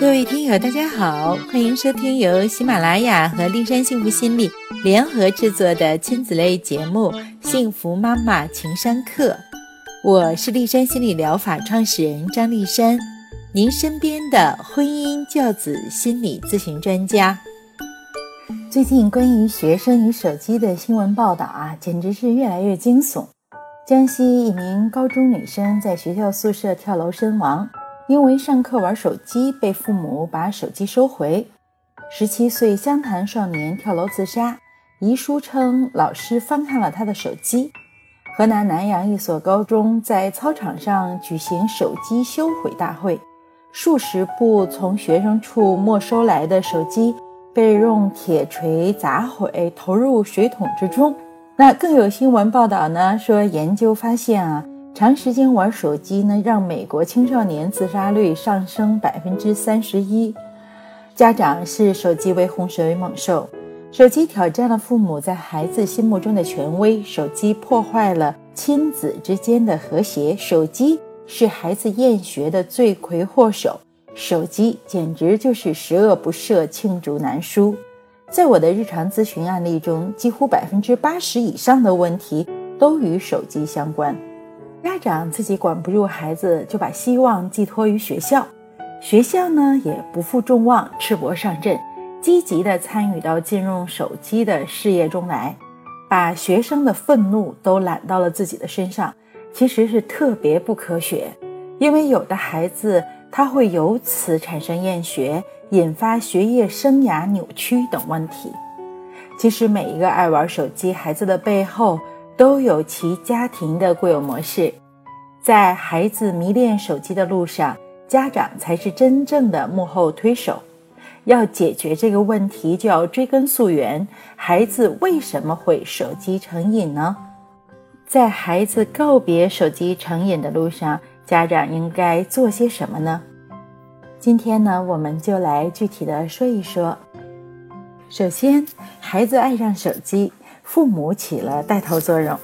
各位听友，大家好，欢迎收听由喜马拉雅和丽山幸福心理联合制作的亲子类节目《幸福妈妈情商课》。我是丽山心理疗法创始人张丽山，您身边的婚姻教子心理咨询专家。最近关于学生与手机的新闻报道啊，简直是越来越惊悚。江西一名高中女生在学校宿舍跳楼身亡。因为上课玩手机，被父母把手机收回。十七岁湘潭少年跳楼自杀，遗书称老师翻看了他的手机。河南南阳一所高中在操场上举行手机销毁大会，数十部从学生处没收来的手机被用铁锤砸毁，投入水桶之中。那更有新闻报道呢，说研究发现啊。长时间玩手机呢，让美国青少年自杀率上升百分之三十一。家长视手机为洪水猛兽，手机挑战了父母在孩子心目中的权威，手机破坏了亲子之间的和谐，手机是孩子厌学的罪魁祸首，手机简直就是十恶不赦，罄竹难书。在我的日常咨询案例中，几乎百分之八十以上的问题都与手机相关。家长自己管不住孩子，就把希望寄托于学校，学校呢也不负众望，赤膊上阵，积极的参与到禁用手机的事业中来，把学生的愤怒都揽到了自己的身上，其实是特别不科学。因为有的孩子他会由此产生厌学，引发学业生涯扭曲等问题。其实每一个爱玩手机孩子的背后。都有其家庭的固有模式，在孩子迷恋手机的路上，家长才是真正的幕后推手。要解决这个问题，就要追根溯源，孩子为什么会手机成瘾呢？在孩子告别手机成瘾的路上，家长应该做些什么呢？今天呢，我们就来具体的说一说。首先，孩子爱上手机。父母起了带头作用，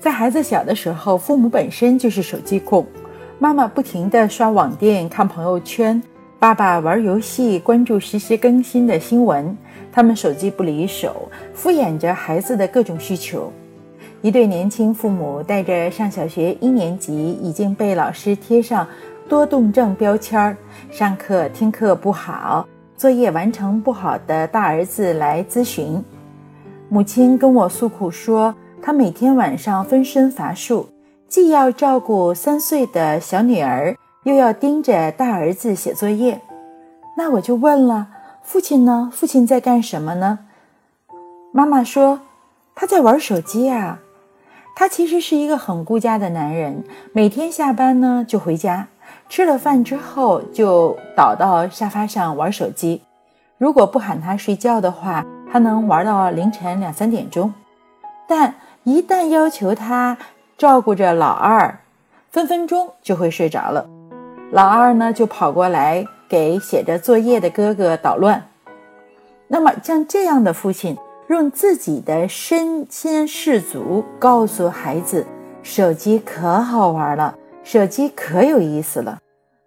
在孩子小的时候，父母本身就是手机控，妈妈不停地刷网店、看朋友圈，爸爸玩游戏、关注实时更新的新闻，他们手机不离手，敷衍着孩子的各种需求。一对年轻父母带着上小学一年级已经被老师贴上多动症标签儿、上课听课不好、作业完成不好的大儿子来咨询。母亲跟我诉苦说，她每天晚上分身乏术，既要照顾三岁的小女儿，又要盯着大儿子写作业。那我就问了，父亲呢？父亲在干什么呢？妈妈说，他在玩手机啊。他其实是一个很顾家的男人，每天下班呢就回家，吃了饭之后就倒到沙发上玩手机。如果不喊他睡觉的话，他能玩到凌晨两三点钟，但一旦要求他照顾着老二，分分钟就会睡着了。老二呢，就跑过来给写着作业的哥哥捣乱。那么，像这样的父亲，用自己的身先士卒告诉孩子，手机可好玩了，手机可有意思了。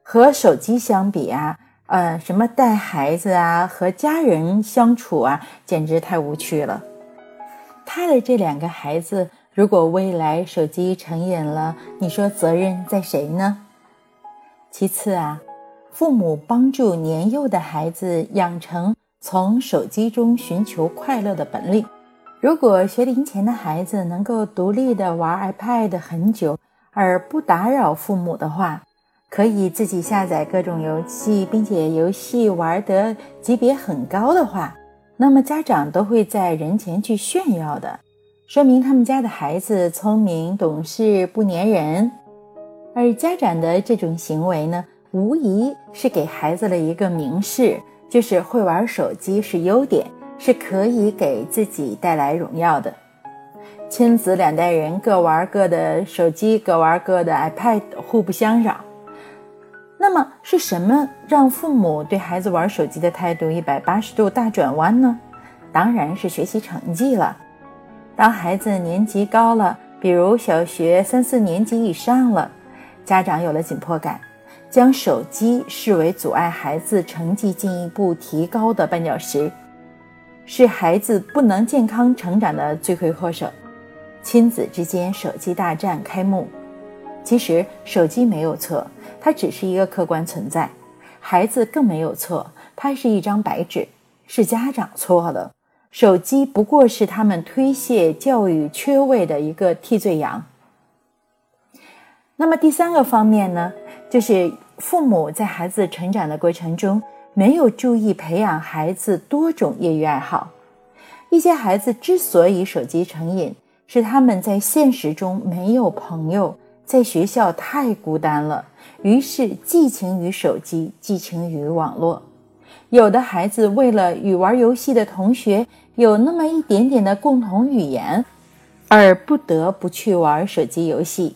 和手机相比啊。呃，什么带孩子啊，和家人相处啊，简直太无趣了。他的这两个孩子，如果未来手机成瘾了，你说责任在谁呢？其次啊，父母帮助年幼的孩子养成从手机中寻求快乐的本领。如果学龄前的孩子能够独立的玩 iPad 很久，而不打扰父母的话。可以自己下载各种游戏，并且游戏玩得级别很高的话，那么家长都会在人前去炫耀的，说明他们家的孩子聪明懂事不粘人。而家长的这种行为呢，无疑是给孩子了一个明示，就是会玩手机是优点，是可以给自己带来荣耀的。亲子两代人各玩各的手机，各玩各的 iPad，互不相扰。那么是什么让父母对孩子玩手机的态度一百八十度大转弯呢？当然是学习成绩了。当孩子年级高了，比如小学三四年级以上了，家长有了紧迫感，将手机视为阻碍孩子成绩进一步提高的绊脚石，是孩子不能健康成长的罪魁祸首。亲子之间手机大战开幕。其实手机没有错，它只是一个客观存在；孩子更没有错，它是一张白纸，是家长错了。手机不过是他们推卸教育缺位的一个替罪羊。那么第三个方面呢，就是父母在孩子成长的过程中没有注意培养孩子多种业余爱好。一些孩子之所以手机成瘾，是他们在现实中没有朋友，在学校太孤单了，于是寄情于手机，寄情于网络。有的孩子为了与玩游戏的同学有那么一点点的共同语言，而不得不去玩手机游戏。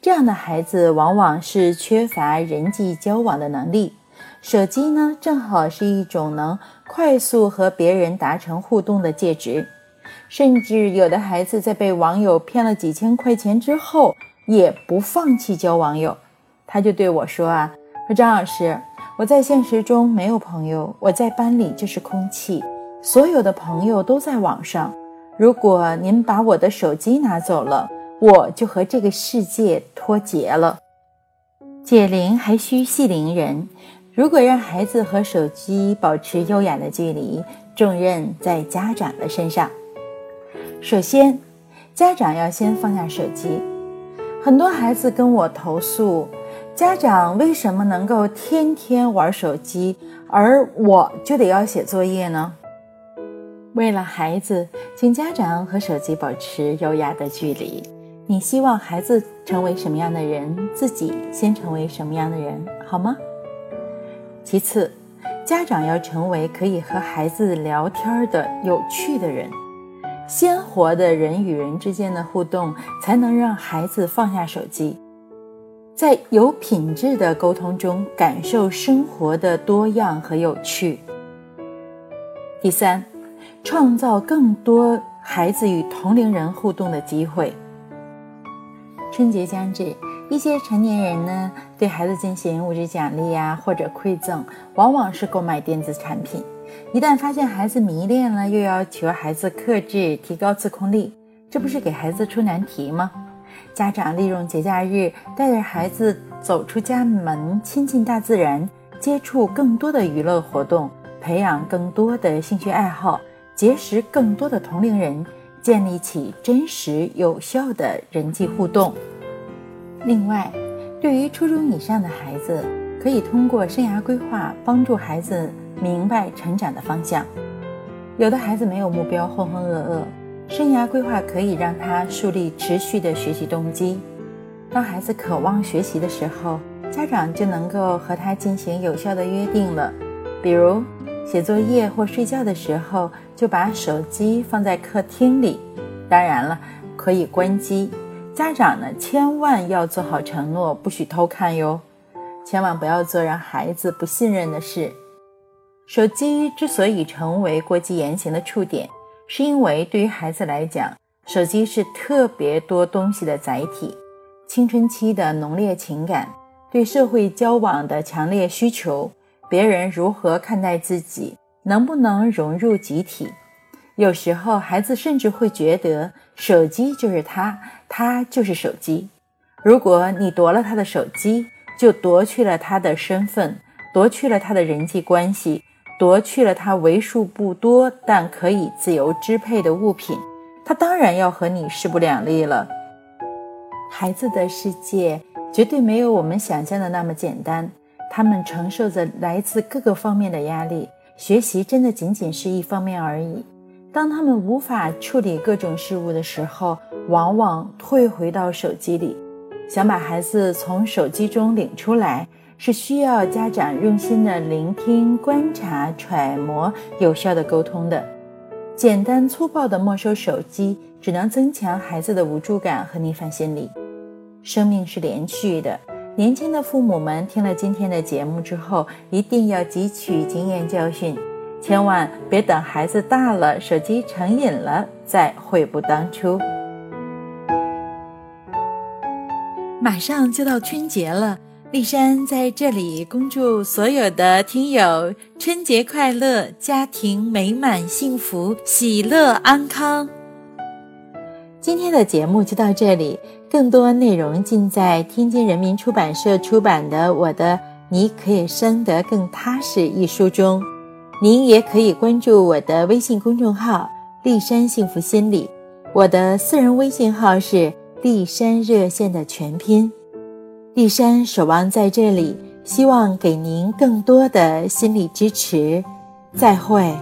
这样的孩子往往是缺乏人际交往的能力，手机呢正好是一种能快速和别人达成互动的介质，甚至有的孩子在被网友骗了几千块钱之后，也不放弃交网友，他就对我说啊，说张老师，我在现实中没有朋友，我在班里就是空气，所有的朋友都在网上，如果您把我的手机拿走了。我就和这个世界脱节了。解铃还需系铃人，如果让孩子和手机保持优雅的距离，重任在家长的身上。首先，家长要先放下手机。很多孩子跟我投诉，家长为什么能够天天玩手机，而我就得要写作业呢？为了孩子，请家长和手机保持优雅的距离。你希望孩子成为什么样的人，自己先成为什么样的人，好吗？其次，家长要成为可以和孩子聊天的有趣的人，鲜活的人与人之间的互动，才能让孩子放下手机，在有品质的沟通中感受生活的多样和有趣。第三，创造更多孩子与同龄人互动的机会。春节将至，一些成年人呢对孩子进行物质奖励呀，或者馈赠，往往是购买电子产品。一旦发现孩子迷恋了，又要求孩子克制，提高自控力，这不是给孩子出难题吗？家长利用节假日，带着孩子走出家门，亲近大自然，接触更多的娱乐活动，培养更多的兴趣爱好，结识更多的同龄人。建立起真实有效的人际互动。另外，对于初中以上的孩子，可以通过生涯规划帮助孩子明白成长的方向。有的孩子没有目标，浑浑噩噩，生涯规划可以让他树立持续的学习动机。当孩子渴望学习的时候，家长就能够和他进行有效的约定了，比如。写作业或睡觉的时候，就把手机放在客厅里。当然了，可以关机。家长呢，千万要做好承诺，不许偷看哟。千万不要做让孩子不信任的事。手机之所以成为过激言行的触点，是因为对于孩子来讲，手机是特别多东西的载体。青春期的浓烈情感，对社会交往的强烈需求。别人如何看待自己，能不能融入集体？有时候，孩子甚至会觉得手机就是他，他就是手机。如果你夺了他的手机，就夺去了他的身份，夺去了他的人际关系，夺去了他为数不多但可以自由支配的物品，他当然要和你势不两立了。孩子的世界绝对没有我们想象的那么简单。他们承受着来自各个方面的压力，学习真的仅仅是一方面而已。当他们无法处理各种事物的时候，往往退回到手机里。想把孩子从手机中领出来，是需要家长用心的聆听、观察、揣摩、有效的沟通的。简单粗暴的没收手机，只能增强孩子的无助感和逆反心理。生命是连续的。年轻的父母们听了今天的节目之后，一定要汲取经验教训，千万别等孩子大了，手机成瘾了，再悔不当初。马上就到春节了，丽珊在这里恭祝所有的听友春节快乐，家庭美满幸福，喜乐安康。今天的节目就到这里，更多内容尽在天津人民出版社出版的《我的你可以生得更踏实》一书中。您也可以关注我的微信公众号“丽珊幸福心理”，我的私人微信号是“丽珊热线”的全拼。丽山守望在这里，希望给您更多的心理支持。再会。